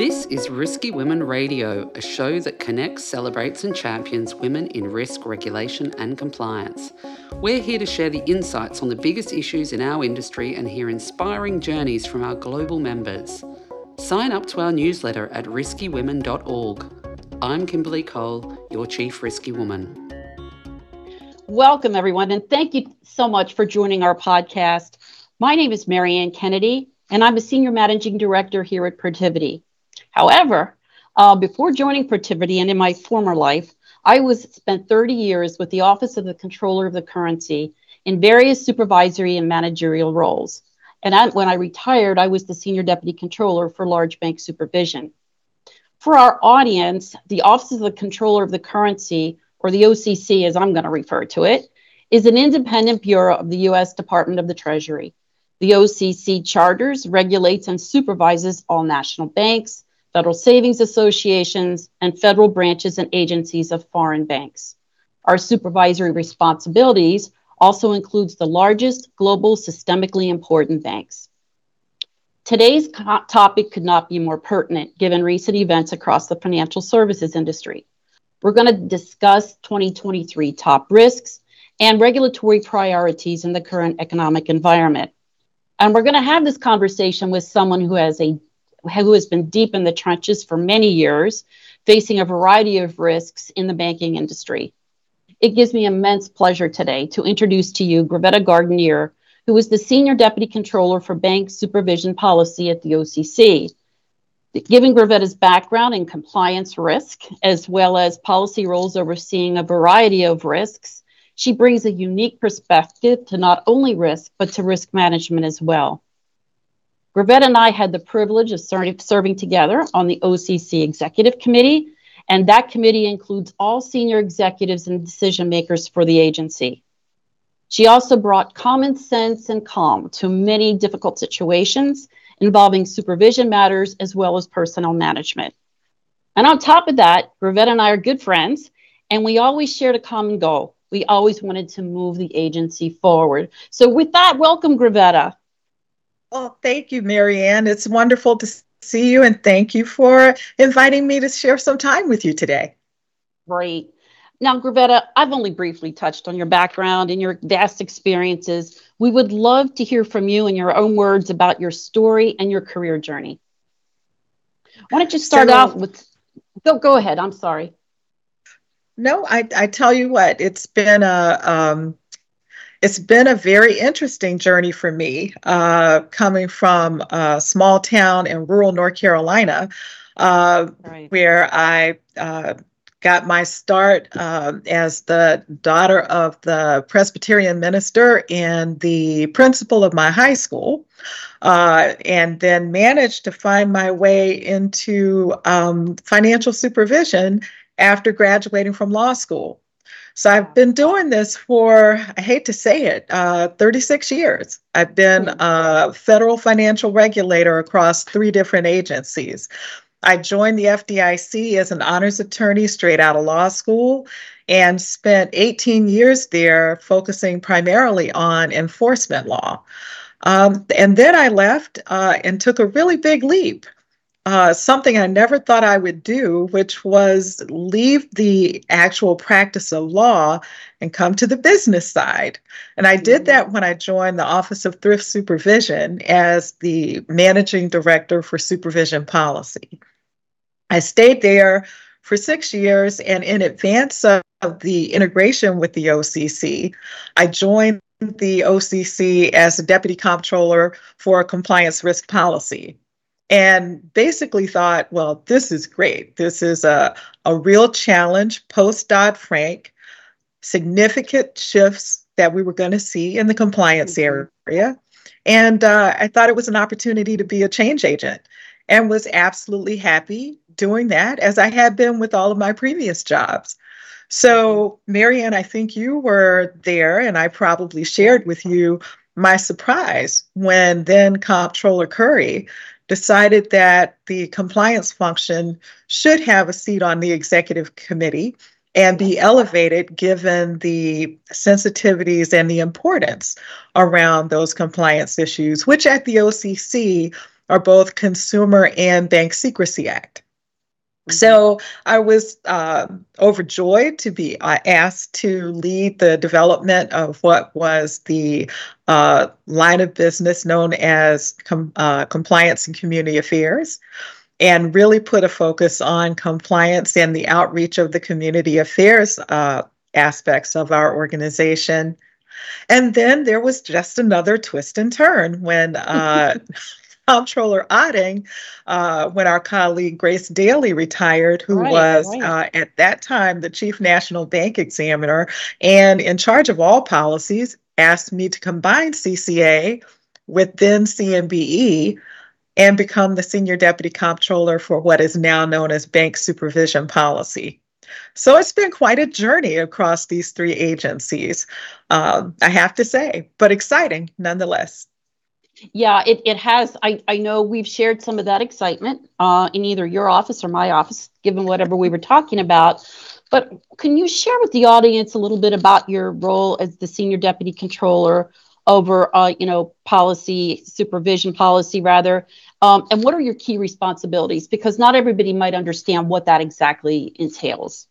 This is Risky Women Radio, a show that connects, celebrates, and champions women in risk, regulation, and compliance. We're here to share the insights on the biggest issues in our industry and hear inspiring journeys from our global members. Sign up to our newsletter at riskywomen.org. I'm Kimberly Cole, your Chief Risky Woman. Welcome, everyone, and thank you so much for joining our podcast. My name is Maryann Kennedy, and I'm a Senior Managing Director here at Protiviti. However, uh, before joining Protiviti and in my former life, I was spent 30 years with the Office of the Comptroller of the Currency in various supervisory and managerial roles. And I, when I retired, I was the Senior Deputy Comptroller for Large Bank Supervision. For our audience, the Office of the Comptroller of the Currency, or the OCC as I'm going to refer to it, is an independent bureau of the U.S. Department of the Treasury. The OCC charters, regulates, and supervises all national banks, federal savings associations, and federal branches and agencies of foreign banks. Our supervisory responsibilities also includes the largest global systemically important banks. Today's co- topic could not be more pertinent given recent events across the financial services industry. We're going to discuss 2023 top risks and regulatory priorities in the current economic environment. And we're going to have this conversation with someone who has a who has been deep in the trenches for many years, facing a variety of risks in the banking industry. It gives me immense pleasure today to introduce to you Grovetta Gardineer, who is the Senior Deputy Comptroller for Bank Supervision Policy at the OCC. Given Grovetta's background in compliance risk, as well as policy roles overseeing a variety of risks, she brings a unique perspective to not only risk, but to risk management as well. Grovetta and I had the privilege of ser- serving together on the OCC Executive Committee, and that committee includes all senior executives and decision makers for the agency. She also brought common sense and calm to many difficult situations involving supervision matters as well as personnel management. And on top of that, Grovetta and I are good friends, and we always shared a common goal. We always wanted to move the agency forward. So, with that, welcome, Grovetta. Oh, thank you, Maryann. It's wonderful to see you, and thank you for inviting me to share some time with you today. Great. Now, Grovetta, I've only briefly touched on your background and your vast experiences. We would love to hear from you in your own words about your story and your career journey. Why don't you start so, off with? Go, go ahead. I'm sorry. No, I, I tell you what, it's been a um, it's been a very interesting journey for me, uh, coming from a small town in rural North Carolina, uh, right. where I uh, got my start uh, as the daughter of the Presbyterian minister and the principal of my high school. Uh, and then managed to find my way into um, financial supervision after graduating from law school. So I've been doing this for, I hate to say it, uh, 36 years. I've been hmm. a federal financial regulator across three different agencies. I joined the FDIC as an honors attorney straight out of law school and spent 18 years there focusing primarily on enforcement law. Um, and then I left uh, and took a really big leap uh, something I never thought I would do, which was leave the actual practice of law and come to the business side. And I did that when I joined the Office of Thrift Supervision as the managing director for supervision policy. I stayed there for six years, and in advance of the integration with the OCC, I joined the OCC as a deputy comptroller for compliance risk policy and basically thought, well, this is great. This is a, a real challenge post Dodd Frank, significant shifts that we were going to see in the compliance mm-hmm. area. And uh, I thought it was an opportunity to be a change agent and was absolutely happy doing that as I had been with all of my previous jobs. So, Maryann, I think you were there, and I probably shared with you my surprise when then Comptroller Curry decided that the compliance function should have a seat on the executive committee and be elevated given the sensitivities and the importance around those compliance issues, which at the OCC are both Consumer and Bank Secrecy Act. So I was uh, overjoyed to be uh, asked to lead the development of what was the uh, line of business known as com- uh, compliance and community affairs, and really put a focus on compliance and the outreach of the community affairs uh, aspects of our organization. And then there was just another twist and turn when uh, Comptroller Otting, uh, when our colleague Grace Dailey retired, who right, was right. Uh, at that time the chief national bank examiner and in charge of all policies, asked me to combine CCA with then CNBE and become the senior deputy comptroller for what is now known as bank supervision policy. So it's been quite a journey across these three agencies, um, I have to say, but exciting nonetheless. Yeah, it, it has. I, I know we've shared some of that excitement uh, in either your office or my office, given whatever we were talking about. But can you share with the audience a little bit about your role as the senior deputy comptroller over, uh, you know, policy supervision policy rather, um, and what are your key responsibilities? Because not everybody might understand what that exactly entails.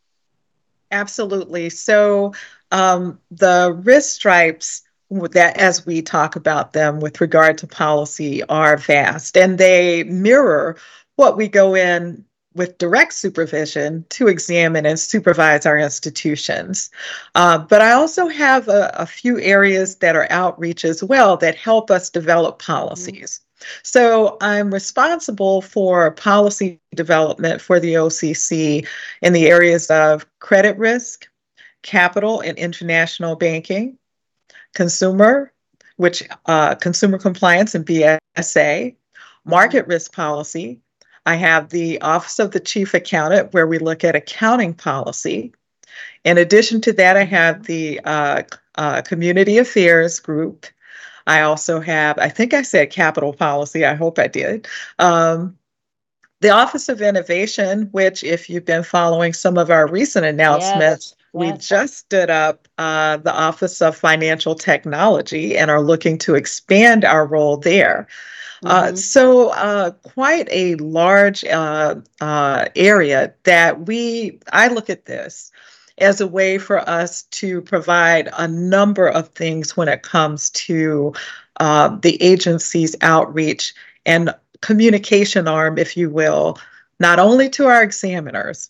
Absolutely. So um, the risk stripes that as we talk about them with regard to policy are vast and they mirror what we go in with direct supervision to examine and supervise our institutions. Uh, but I also have a, a, few areas that are outreach as well that help us develop policies. So I'm responsible for policy development for the OCC in the areas of credit risk, capital and international banking, consumer, which uh, consumer compliance and BSA, market risk policy. I have the Office of the Chief Accountant, where we look at accounting policy. In addition to that, I have the uh, uh, Community Affairs Group. I also have, I think I said capital policy. I hope I did. Um, the Office of Innovation, which, if you've been following some of our recent announcements. We just stood up uh, the Office of Financial Technology and are looking to expand our role there. Uh, mm-hmm. Uh, so, uh, quite a large uh, uh, area that we, I look at this as a way for us to provide a number of things when it comes to the agency's outreach and communication arm, if you will, not only to our examiners,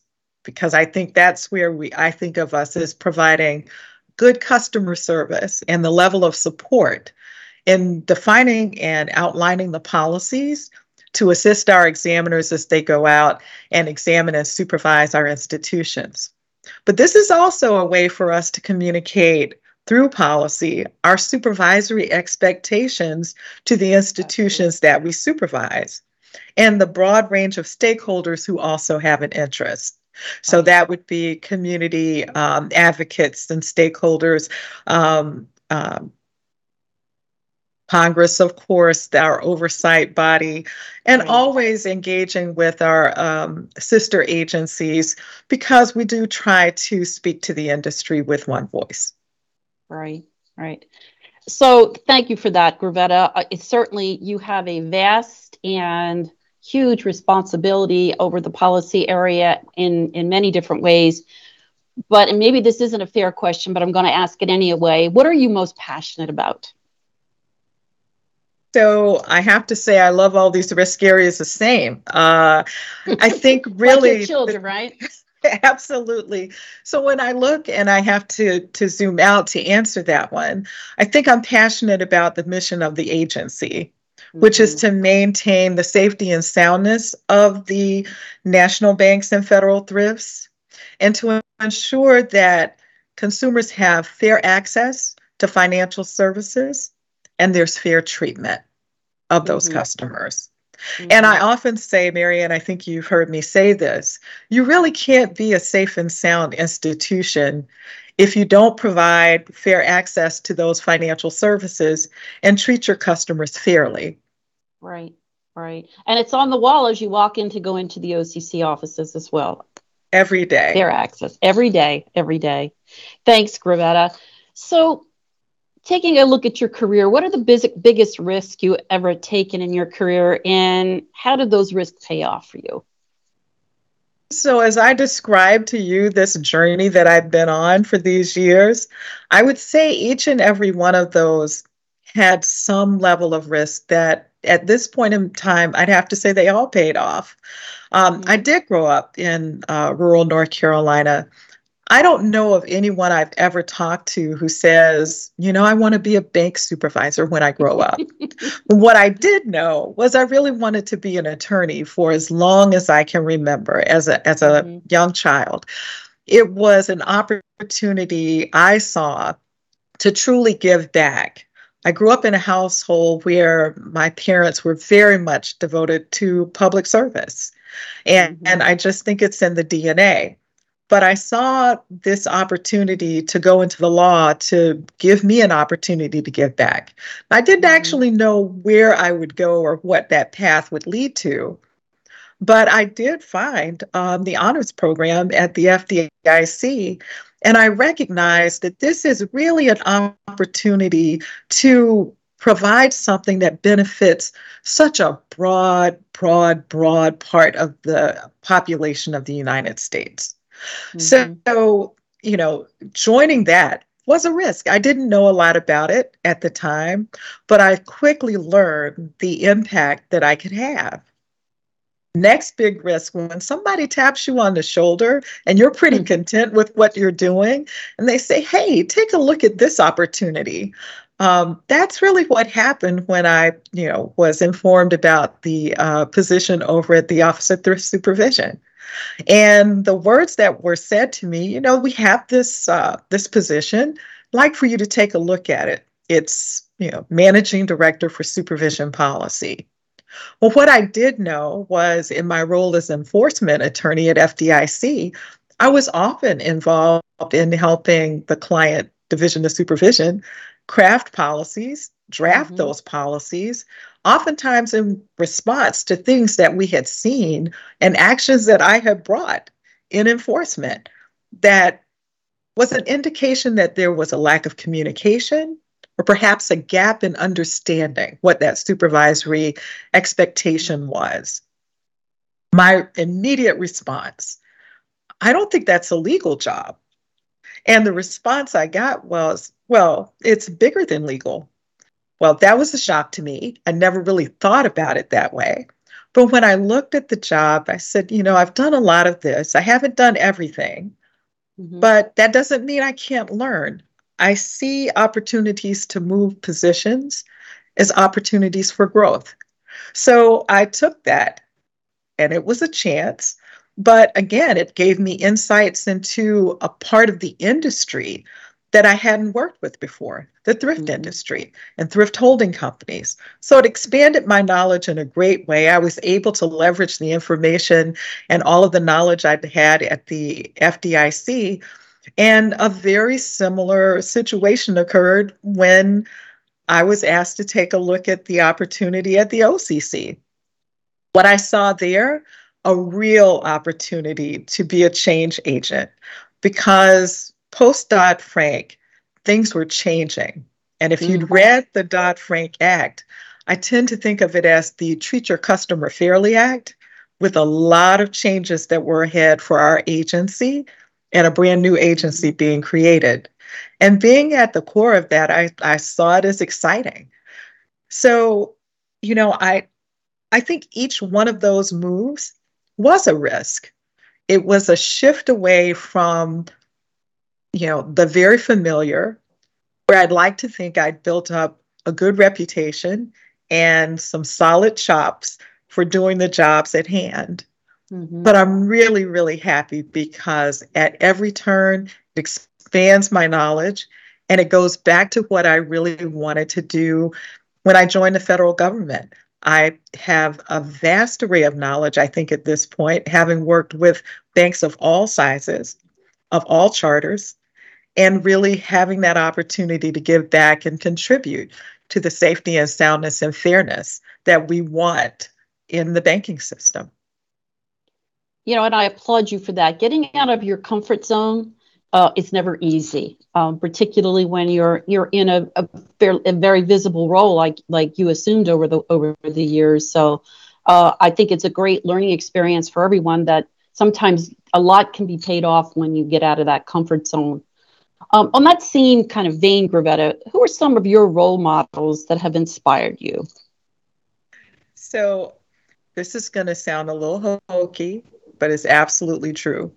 because I think that's where we I think of us as providing good customer service and the level of support in defining and outlining the policies to assist our examiners as they go out and examine and supervise our institutions. But this is also a way for us to communicate through policy our supervisory expectations to the institutions that we supervise and the broad range of stakeholders who also have an interest. So that would be community um, advocates and stakeholders. Um, um, Congress, of course, our oversight body, and right. always engaging with our um, sister agencies because we do try to speak to the industry with one voice. Right, right. So thank you for that, Grovetta. Uh, it's certainly you have a vast and huge responsibility over the policy area in, in many different ways. But, and maybe this isn't a fair question, but I'm going to ask it anyway. What are you most passionate about? So I have to say, I love all these risk areas the same. Uh, I think really like children, right? Absolutely. So when I look and I have to to zoom out to answer that one, I think I'm passionate about the mission of the agency mm-hmm. which is mm-hmm. to maintain the safety and soundness of the national banks and federal thrifts, and to ensure that consumers have fair access to financial services and there's fair treatment of those mm-hmm. customers. Mm-hmm. And I often say, Maryann, I think you've heard me say this you really can't be a safe and sound institution if you don't provide fair access to those financial services and treat your customers fairly. Right, right. And it's on the wall as you walk in to go into the OCC offices as well. Every day. Fair access every day, every day. Thanks, Grovetta. So taking a look at your career, what are the big, biggest risks you ever taken in your career, and how did those risks pay off for you? So, as I described to you this journey that I've been on for these years, I would say each and every one of those had some level of risk that at this point in time, I'd have to say they all paid off. Um, mm-hmm. I did grow up in uh, rural North Carolina. I don't know of anyone I've ever talked to who says, you know, I want to be a bank supervisor when I grow up. what I did know was I really wanted to be an attorney for as long as I can remember as a as a mm-hmm. young child. It was an opportunity I saw to truly give back. I grew up in a household where my parents were very much devoted to public service. And, mm-hmm. and I just think it's in the DNA. But I saw this opportunity to go into the law to give me an opportunity to give back. I didn't mm-hmm. actually know where I would go or what that path would lead to. But I did find um, the honors program at the FDIC, and I recognized that this is really an opportunity to provide something that benefits such a broad, broad, broad part of the population of the United States. Mm-hmm. So, you know, joining that was a risk. I didn't know a lot about it at the time, but I quickly learned the impact that I could have. Next big risk when somebody taps you on the shoulder and you're pretty mm-hmm. content with what you're doing, and they say, Hey, take a look at this opportunity. Um, that's really what happened when I, you know, was informed about the uh, position over at the Office of Thrift Supervision. And the words that were said to me, you know, we have this uh, this position. I'd like for you to take a look at it. It's you know managing director for supervision policy. Well, what I did know was in my role as enforcement attorney at FDIC, I was often involved in helping the client division of supervision craft policies, draft mm-hmm. those policies, oftentimes in response to things that we had seen and actions that I had brought in enforcement that was an indication that there was a lack of communication or perhaps a gap in understanding what that supervisory expectation was. My immediate response I don't think that's a legal job. And the response I got was, well, it's bigger than legal. Well, that was a shock to me. I never really thought about it that way. But when I looked at the job, I said, you know, I've done a lot of this. I haven't done everything, mm-hmm. but that doesn't mean I can't learn. I see opportunities to move positions as opportunities for growth. So I took that, and it was a chance. But again, it gave me insights into a part of the industry that I hadn't worked with before the thrift mm-hmm. industry and thrift holding companies. So it expanded my knowledge in a great way. I was able to leverage the information and all of the knowledge I'd had at the FDIC. And a very similar situation occurred when I was asked to take a look at the opportunity at the OCC. What I saw there, a real opportunity to be a change agent because post Dodd Frank, things were changing. And if you'd mm-hmm. read the Dodd Frank Act, I tend to think of it as the Treat Your Customer Fairly Act, with a lot of changes that were ahead for our agency and a brand new agency being created. And being at the core of that, I, I saw it as exciting. So, you know, I I think each one of those moves was a risk. It was a shift away from you know, the very familiar, where I'd like to think I'd built up a good reputation and some solid chops for doing the jobs at hand. Mm-hmm. But I'm really, really happy because at every turn, it expands my knowledge and it goes back to what I really wanted to do when I joined the federal government. I have a vast array of knowledge, I think, at this point, having worked with banks of all sizes, of all charters, and really having that opportunity to give back and contribute to the safety and soundness and fairness that we want in the banking system. You know, and I applaud you for that. Getting out of your comfort zone uh, it's never easy, um, particularly when you're you're in a, a, fair, a, very visible role like like you assumed over the over the years. So uh, I think it's a great learning experience for everyone. That sometimes a lot can be paid off when you get out of that comfort zone. Um, on that same kind of vein, Grovetta, who are some of your role models that have inspired you? So this is going to sound a little hokey, but it's absolutely true.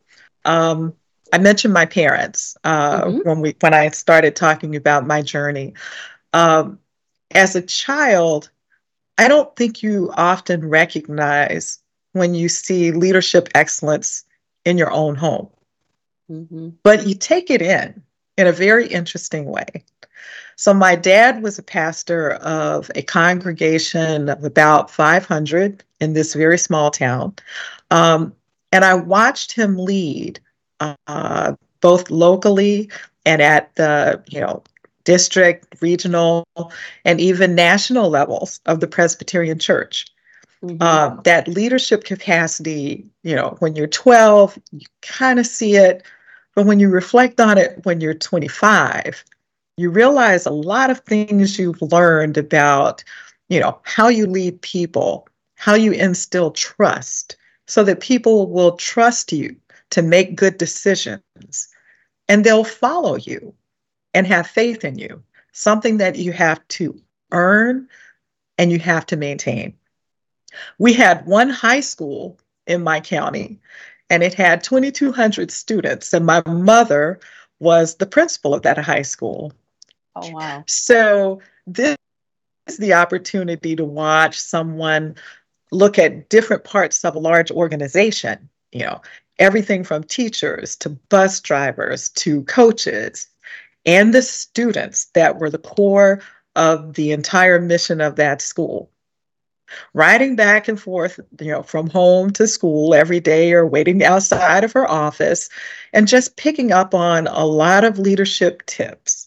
Um, I mentioned my parents uh, mm-hmm. when we when I started talking about my journey. Um, as a child, I don't think you often recognize when you see leadership excellence in your own home, mm-hmm. but you take it in in a very interesting way. So, my dad was a pastor of a congregation of about 500 in this very small town. Um, and I watched him lead uh, both locally and at the you know district, regional, and even national levels of the Presbyterian Church. Mm-hmm. Uh, that leadership capacity, you know, when you're 12, you kind of see it, but when you reflect on it when you're 25, you realize a lot of things you've learned about, you know, how you lead people, how you instill trust so that people will trust you to make good decisions and they'll follow you and have faith in you, something that you have to earn and you have to maintain. We had one high school in my county and it had 2,200 students, and my mother was the principal of that high school. Oh, wow. So, this is the opportunity to watch someone look at different parts of a large organization, you know, everything from teachers to bus drivers to coaches and the students that were the core of the entire mission of that school. Riding back and forth, you know, from home to school every day or waiting outside of her office and just picking up on a lot of leadership tips.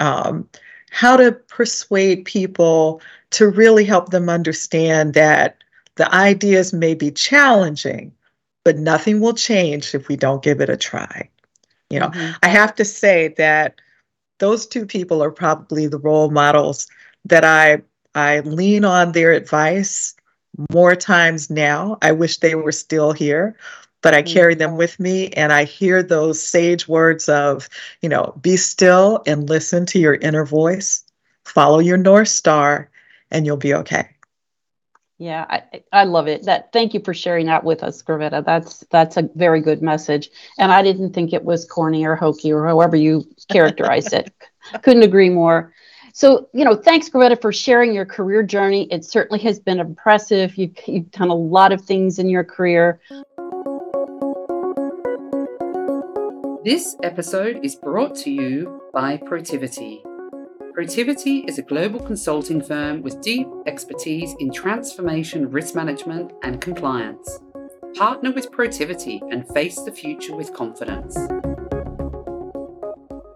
Um, how to persuade people to really help them understand that the ideas may be challenging, but nothing will change if we don't give it a try. You know, mm-hmm. I have to say that those two people are probably the role models that I I lean on their advice more times now. I wish they were still here, but I mm-hmm. carry them with me and I hear those sage words of, you know, be still and listen to your inner voice, follow your North Star, and you'll be okay. Yeah, I, I love it. That thank you for sharing that with us, Grovetta. That's that's a very good message. And I didn't think it was corny or hokey or however you characterized it. Couldn't agree more. So, you know, thanks, Greta, for sharing your career journey. It certainly has been impressive. You've, you've done a lot of things in your career. This episode is brought to you by Protiviti. Protiviti is a global consulting firm with deep expertise in transformation, risk management, and compliance. Partner with Protiviti and face the future with confidence.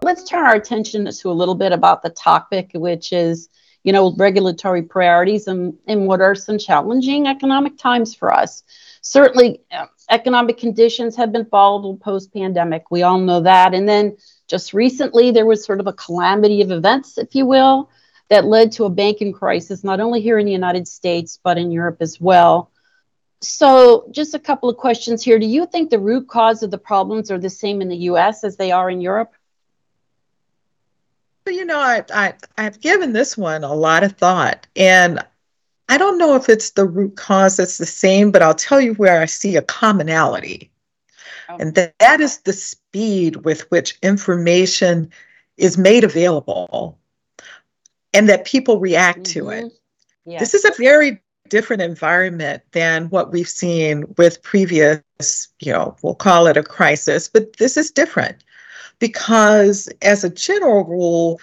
Let's turn our attention to a little bit about the topic, which is, you know, regulatory priorities and, and what are some challenging economic times for us. Certainly, uh, economic conditions have been volatile post pandemic. We all know that. And then just recently, there was sort of a calamity of events, if you will, that led to a banking crisis, not only here in the United States, but in Europe as well. So, just a couple of questions here. Do you think the root cause of the problems are the same in the US as they are in Europe? You know, I, I, I've given this one a lot of thought, and I don't know if it's the root cause that's the same, but I'll tell you where I see a commonality. Oh. And that, that is the speed with which information is made available and that people react mm-hmm. to it. Mm-hmm. This is a very different environment than what we've seen with previous, you know, we'll call it a crisis, but this is different because, as a general rule,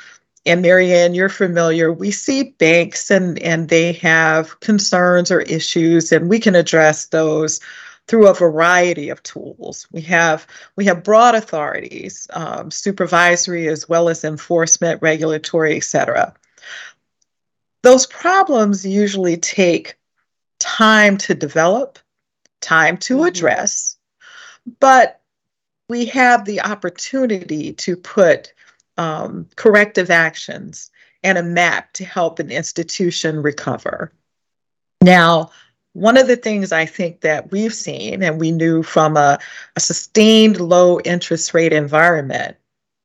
and Maryann, you're familiar, we see banks and, and they have concerns or issues, and we can address those through a variety of tools. We have we have broad authorities, um, supervisory as well as enforcement, regulatory, etc. Those problems usually take time to develop, time to mm-hmm. address, but we have the opportunity to put um, corrective actions and a map to help an institution recover. Now, one of the things I think that we've seen and we knew from a, a sustained low interest rate environment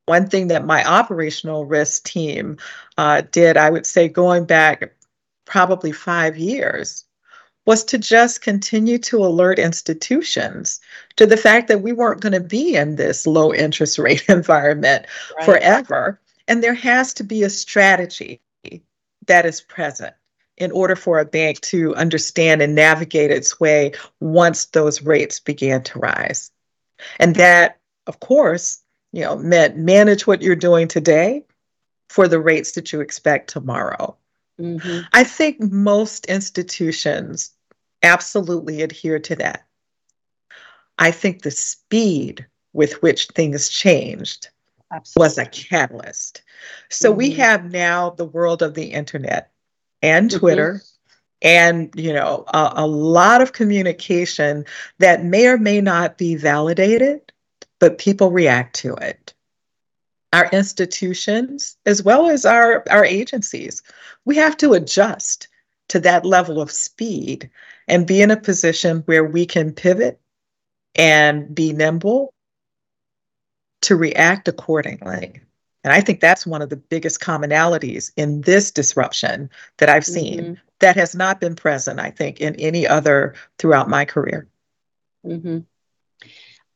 one thing that my operational risk team uh, did, I would say going back probably five years, was to just continue to alert institutions to the fact that we weren't going to be in this low interest rate environment right. forever. And there has to be a strategy that is present in order for a bank to understand and navigate its way once those rates began to rise. And that, of course, you know, meant manage what you're doing today for the rates that you expect tomorrow. Mm-hmm. I think most institutions absolutely adhere to that. I think the speed with which things changed absolutely. was a catalyst. So mm-hmm. we have now the world of the internet and mm-hmm. Twitter. Mm-hmm. And you know a, a lot of communication that may or may not be validated, but people react to it. Our institutions, as well as our, our agencies, we have to adjust to that level of speed and be in a position where we can pivot and be nimble to react accordingly. And I think that's one of the biggest commonalities in this disruption that I've seen mm-hmm. that has not been present, I think, in any other throughout my career. Mm-hmm.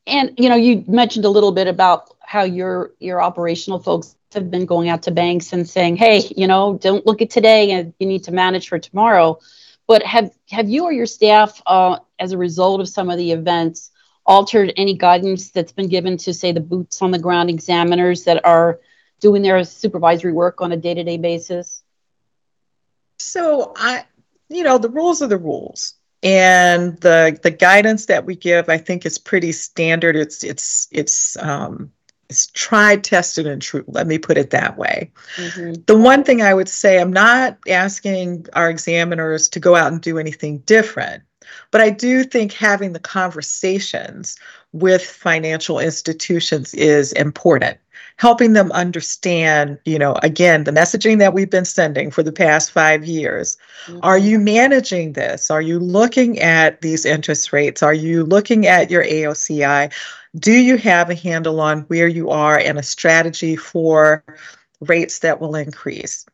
And you know, you mentioned a little bit about how your your operational folks have been going out to banks and saying, "Hey, you know, don't look at today, and you need to manage for tomorrow." But have have you or your staff, uh, as a result of some of the events, altered any guidance that's been given to, say, the boots on the ground examiners that are doing their supervisory work on a day to day basis? So I, you know, the rules are the rules and the the guidance that we give i think is pretty standard it's it's it's um it's tried tested and true let me put it that way mm-hmm. the one thing i would say i'm not asking our examiners to go out and do anything different but i do think having the conversations with financial institutions is important helping them understand, you know, again, the messaging that we've been sending for the past five years. Mm-hmm. Are you managing this? Are you looking at these interest rates? Are you looking at your AOCI? Do you have a handle on where you are and a strategy for rates that will increase?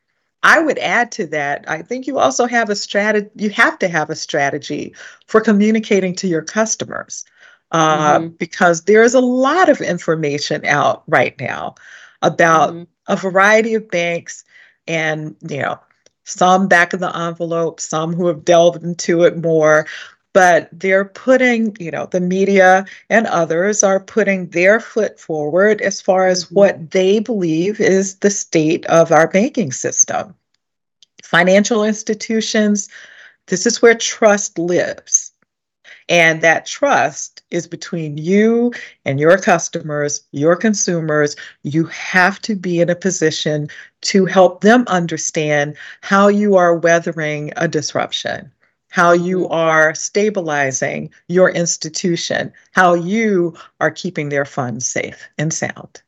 I would add to that, I think you also have a strategy, you have to have a strategy for communicating to your customers uh, mm-hmm. because there's a lot of information out right now about mm-hmm. a variety of banks and, you know, some back of the envelope, some who have delved into it more. But they're putting, you know, the media and others are putting their foot forward as far as mm-hmm. what they believe is the state of our banking system. Financial institutions, this is where trust lives. And that trust is between you and your customers, your consumers. You have to be in a position to help them understand how you are weathering a disruption, how you mm-hmm. are stabilizing your institution, how you are keeping their funds safe and sound.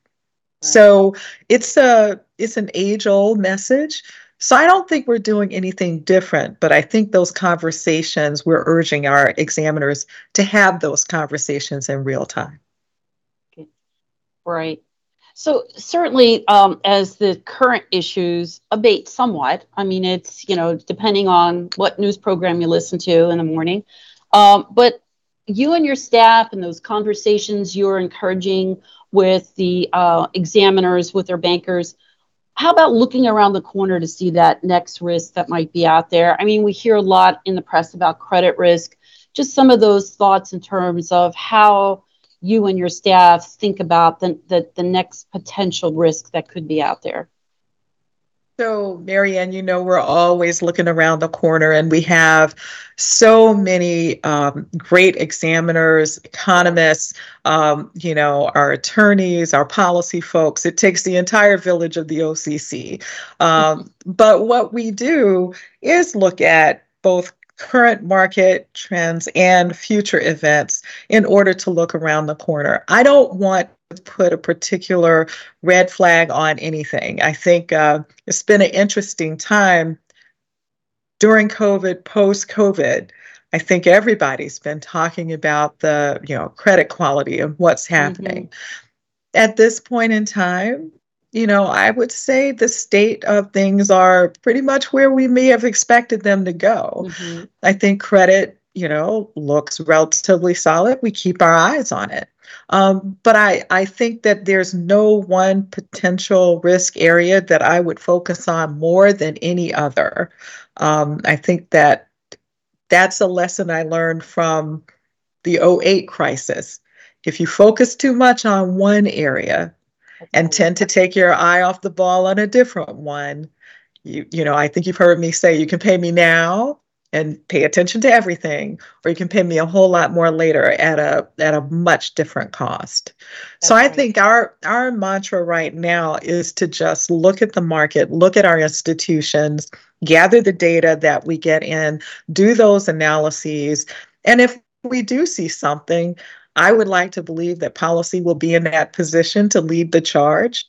So it's a it's an age old message so I don't think we're doing anything different, but I think those conversations, we're urging our examiners to have those conversations in real time. Right. So certainly, um, as the current issues abate somewhat, I mean, it's you know depending on what news program you listen to in the morning, um, but you and your staff and those conversations you're encouraging with the uh, examiners, with their bankers how about looking around the corner to see that next risk that might be out there? I mean, we hear a lot in the press about credit risk. Just some of those thoughts in terms of how you and your staff think about the, the, the next potential risk that could be out there. So, Maryann, you know, we're always looking around the corner, and we have so many um, great examiners, economists, um, you know, our attorneys, our policy folks. It takes the entire village of the OCC. Um, but what we do is look at both current market trends and future events in order to look around the corner. I don't want to put a particular red flag on anything. I think uh, it's been an interesting time during COVID, post COVID. I think everybody's been talking about the you know credit quality of what's mm-hmm. happening. Mm-hmm. At this point in time, you know, I would say the state of things are pretty much where we may have expected them to go. Mm-hmm. I think credit, you know, looks relatively solid. We keep our eyes on it. Um, but I, I think that there's no one potential risk area that I would focus on more than any other. Um, I think that that's a lesson I learned from the 08 crisis. If you focus too much on one area, and tend to take your eye off the ball on a different one. You, you know, I think you've heard me say you can pay me now and pay attention to everything, or you can pay me a whole lot more later at a at a much different cost. That's so I right. think our our mantra right now is to just look at the market, look at our institutions, gather the data that we get in, do those analyses, and if we do see something, I would like to believe that policy will be in that position to lead the charge,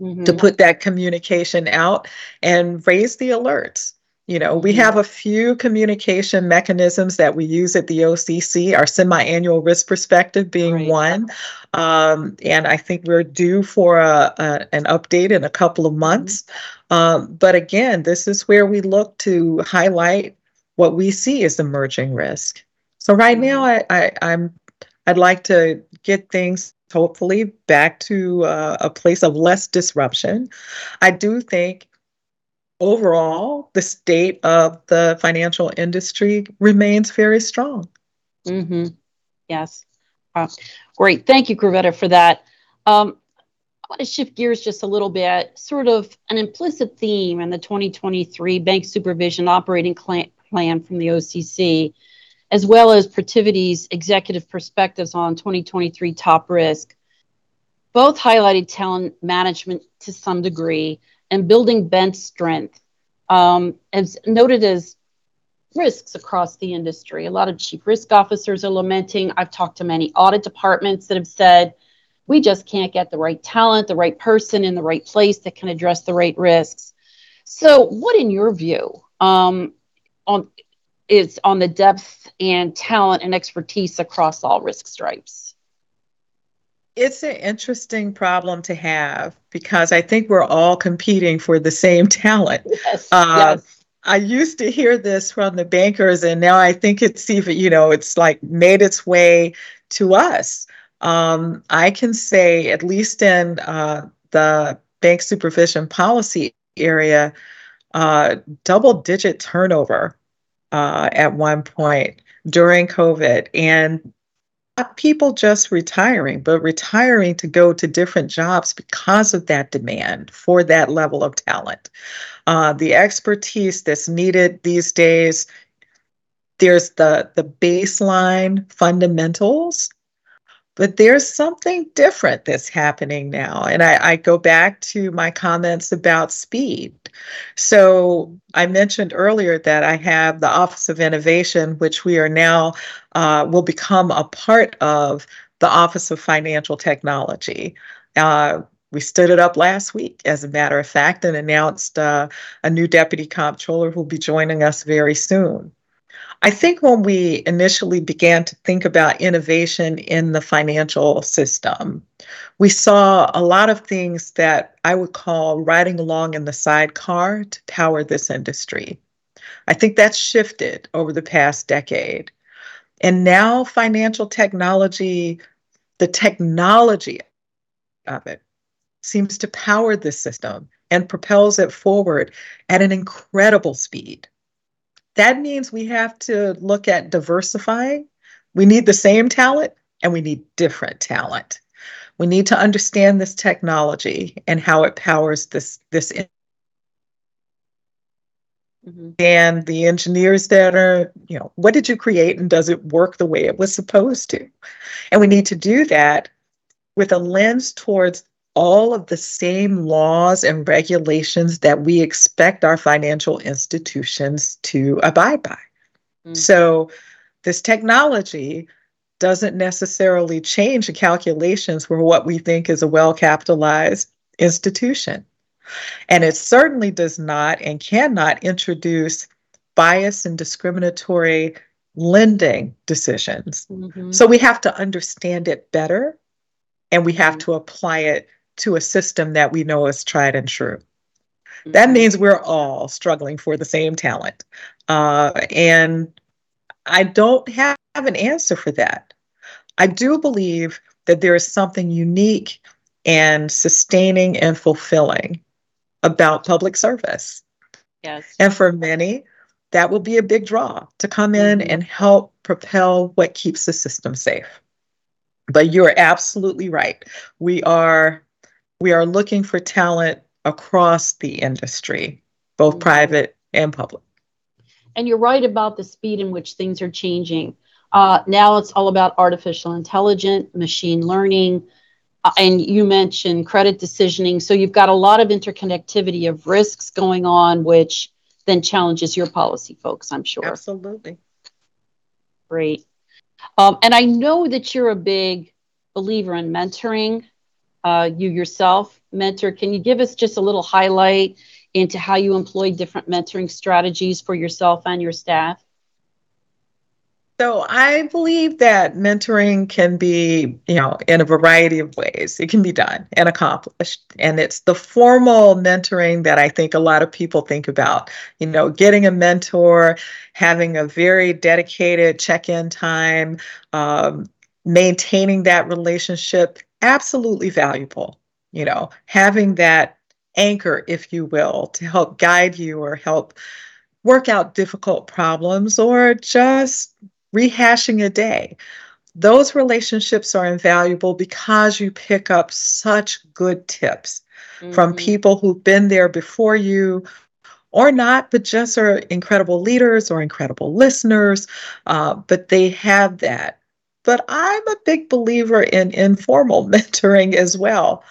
mm-hmm. to put that communication out and raise the alerts. You know, we have a few communication mechanisms that we use at the OCC, our semi annual risk perspective being right. one. Um, and I think we're due for a, a, an update in a couple of months. Mm-hmm. Um, but again, this is where we look to highlight what we see as emerging risk. So right now, mm-hmm. I, I, I'm I'd like to get things hopefully back to uh, a place of less disruption. I do think overall the state of the financial industry remains very strong. Mm-hmm. Yes. Uh, great. Thank you, Grovetta, for that. Um, I want to shift gears just a little bit, sort of an implicit theme in the 2023 Bank Supervision Operating Plan from the OCC as well as Protiviti's executive perspectives on 2023 top risk. Both highlighted talent management to some degree and building bench strength, um, as noted as risks across the industry. A lot of chief risk officers are lamenting. I've talked to many audit departments that have said, we just can't get the right talent, the right person in the right place that can address the right risks. So, what, in your view, um, on is on the depth and talent and expertise across all risk stripes. It's an interesting problem to have because I think we're all competing for the same talent. Yes, uh, yes. I used to hear this from the bankers, and now I think it's even, you know, it's like made its way to us. Um, I can say, at least in uh, the bank supervision policy area, uh, double digit turnover uh, at one point during COVID, and people just retiring, but retiring to go to different jobs because of that demand for that level of talent. Uh, the expertise that's needed these days, there's the, the baseline fundamentals but there's something different that's happening now. And I, I, go back to my comments about speed. So I mentioned earlier that I have the Office of Innovation, which we are now, uh, will become a part of the Office of Financial Technology. Uh, we stood it up last week, as a matter of fact, and announced uh, a new deputy comptroller who will be joining us very soon. I think when we initially began to think about innovation in the financial system, we saw a lot of things that I would call riding along in the sidecar to power this industry. I think that's shifted over the past decade. And now, financial technology, the technology of it, seems to power this system and propels it forward at an incredible speed. That means we have to look at diversifying. We need the same talent and we need different talent. We need to understand this technology and how it powers this this mm-hmm. and the engineers that are, you know, what did you create and does it work the way it was supposed to? And we need to do that with a lens towards all of the same laws and regulations that we expect our financial institutions to abide by. Mm-hmm. So, this technology doesn't necessarily change the calculations for what we think is a well capitalized institution. And it certainly does not and cannot introduce bias and discriminatory lending decisions. Mm-hmm. So we have to understand it better and we have mm-hmm. to apply it to a system that we know is tried and true. Mm-hmm. That means we're all struggling for the same talent. Uh, and I don't have an answer for that. I do believe that there is something unique and sustaining and fulfilling about public service. Yes. And for many, that will be a big draw to come in mm-hmm. and help propel what keeps the system safe. But you're absolutely right. We are we are looking for talent across the industry, both mm-hmm. private and public. And you're right about the speed in which things are changing. Uh, now it's all about artificial intelligence, machine learning, uh, and you mentioned credit decisioning. So you've got a lot of interconnectivity of risks going on, which then challenges your policy folks, I'm sure. Absolutely. Great. Um, and I know that you're a big believer in mentoring. Uh, you yourself mentor. Can you give us just a little highlight into how you employ different mentoring strategies for yourself and your staff? So I believe that mentoring can be, you know, in a variety of ways. It can be done and accomplished. And it's the formal mentoring that I think a lot of people think about. You know, getting a mentor, having a very dedicated check-in time, um, maintaining that relationship, absolutely valuable. You know, having that anchor, if you will, to help guide you or help work out difficult problems or just rehashing a day. Those relationships are invaluable because you pick up such good tips mm-hmm. from people who've been there before you or not, but just are incredible leaders or incredible listeners. Uh, but they have that. But I'm a big believer in informal mentoring as well,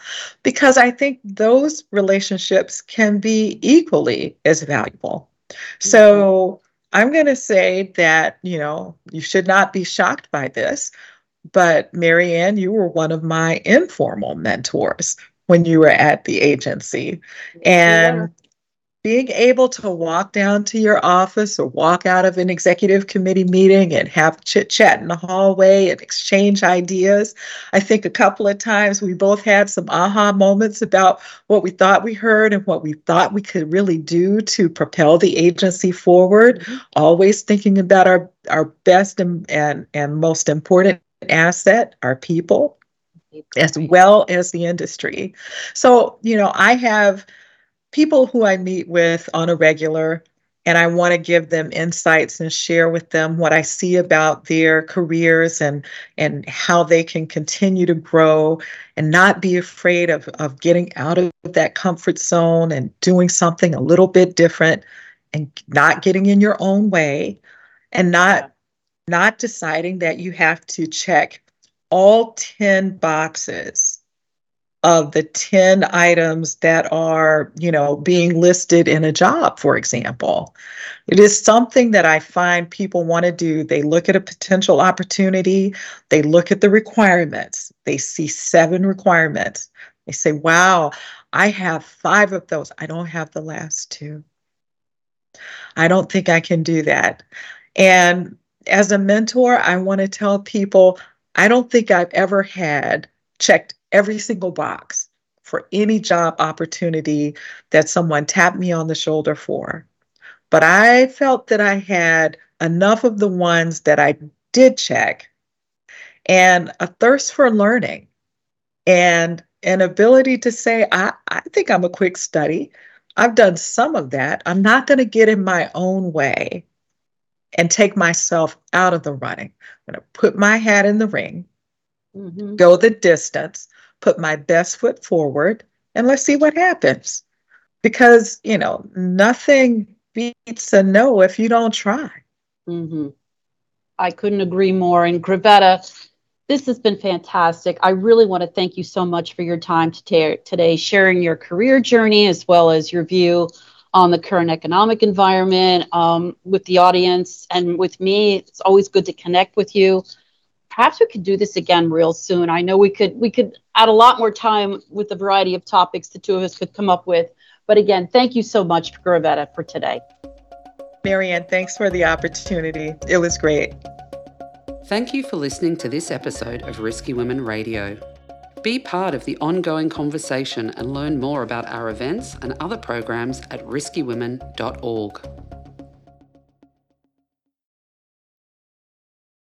because I think those relationships can be equally as valuable. Mm-hmm. So I'm going to say that, you know, you should not be shocked by this, but Maryann, you were one of my informal mentors when you were at the agency. And being able to walk down to your office or walk out of an executive committee meeting and have chit chat in the hallway and exchange ideas. I think a couple of times we both had some aha moments about what we thought we heard and what we thought we could really do to propel the agency forward, mm-hmm. always thinking about our, our best and, and, and most important asset, our people, as well as the industry. So, you know, I have people who I meet with on a regular, and I want to give them insights and share with them what I see about their careers and and how they can continue to grow and not be afraid of, of getting out of that comfort zone and doing something a little bit different and not getting in your own way and not not deciding that you have to check all 10 boxes of the 10 items that are, you know, being listed in a job, for example. It is something that I find people want to do. They look at a potential opportunity, they look at the requirements, they see seven requirements. They say, wow, I have five of those. I don't have the last two. I don't think I can do that. And as a mentor, I want to tell people I don't think I've ever had checked every single box for any job opportunity that someone tapped me on the shoulder for. But I felt that I had enough of the ones that I did check and a thirst for learning and an ability to say, I, I think I'm a quick study. I've done some of that. I'm not going to get in my own way and take myself out of the running. I'm going to put my hat in the ring, mm-hmm. go the distance, put my best foot forward, and let's see what happens. Because, you know, nothing beats a no if you don't try. Mm-hmm. I couldn't agree more. And Grovetta, this has been fantastic. I really want to thank you so much for your time today, sharing your career journey as well as your view on the current economic environment um, with the audience and with me. It's always good to connect with you. Perhaps we could do this again real soon. I know we could we could add a lot more time with the variety of topics the two of us could come up with. But again, thank you so much, Grovetta, for today. Maryann, thanks for the opportunity. It was great. Thank you for listening to this episode of Risky Women Radio. Be part of the ongoing conversation and learn more about our events and other programs at riskywomen.org.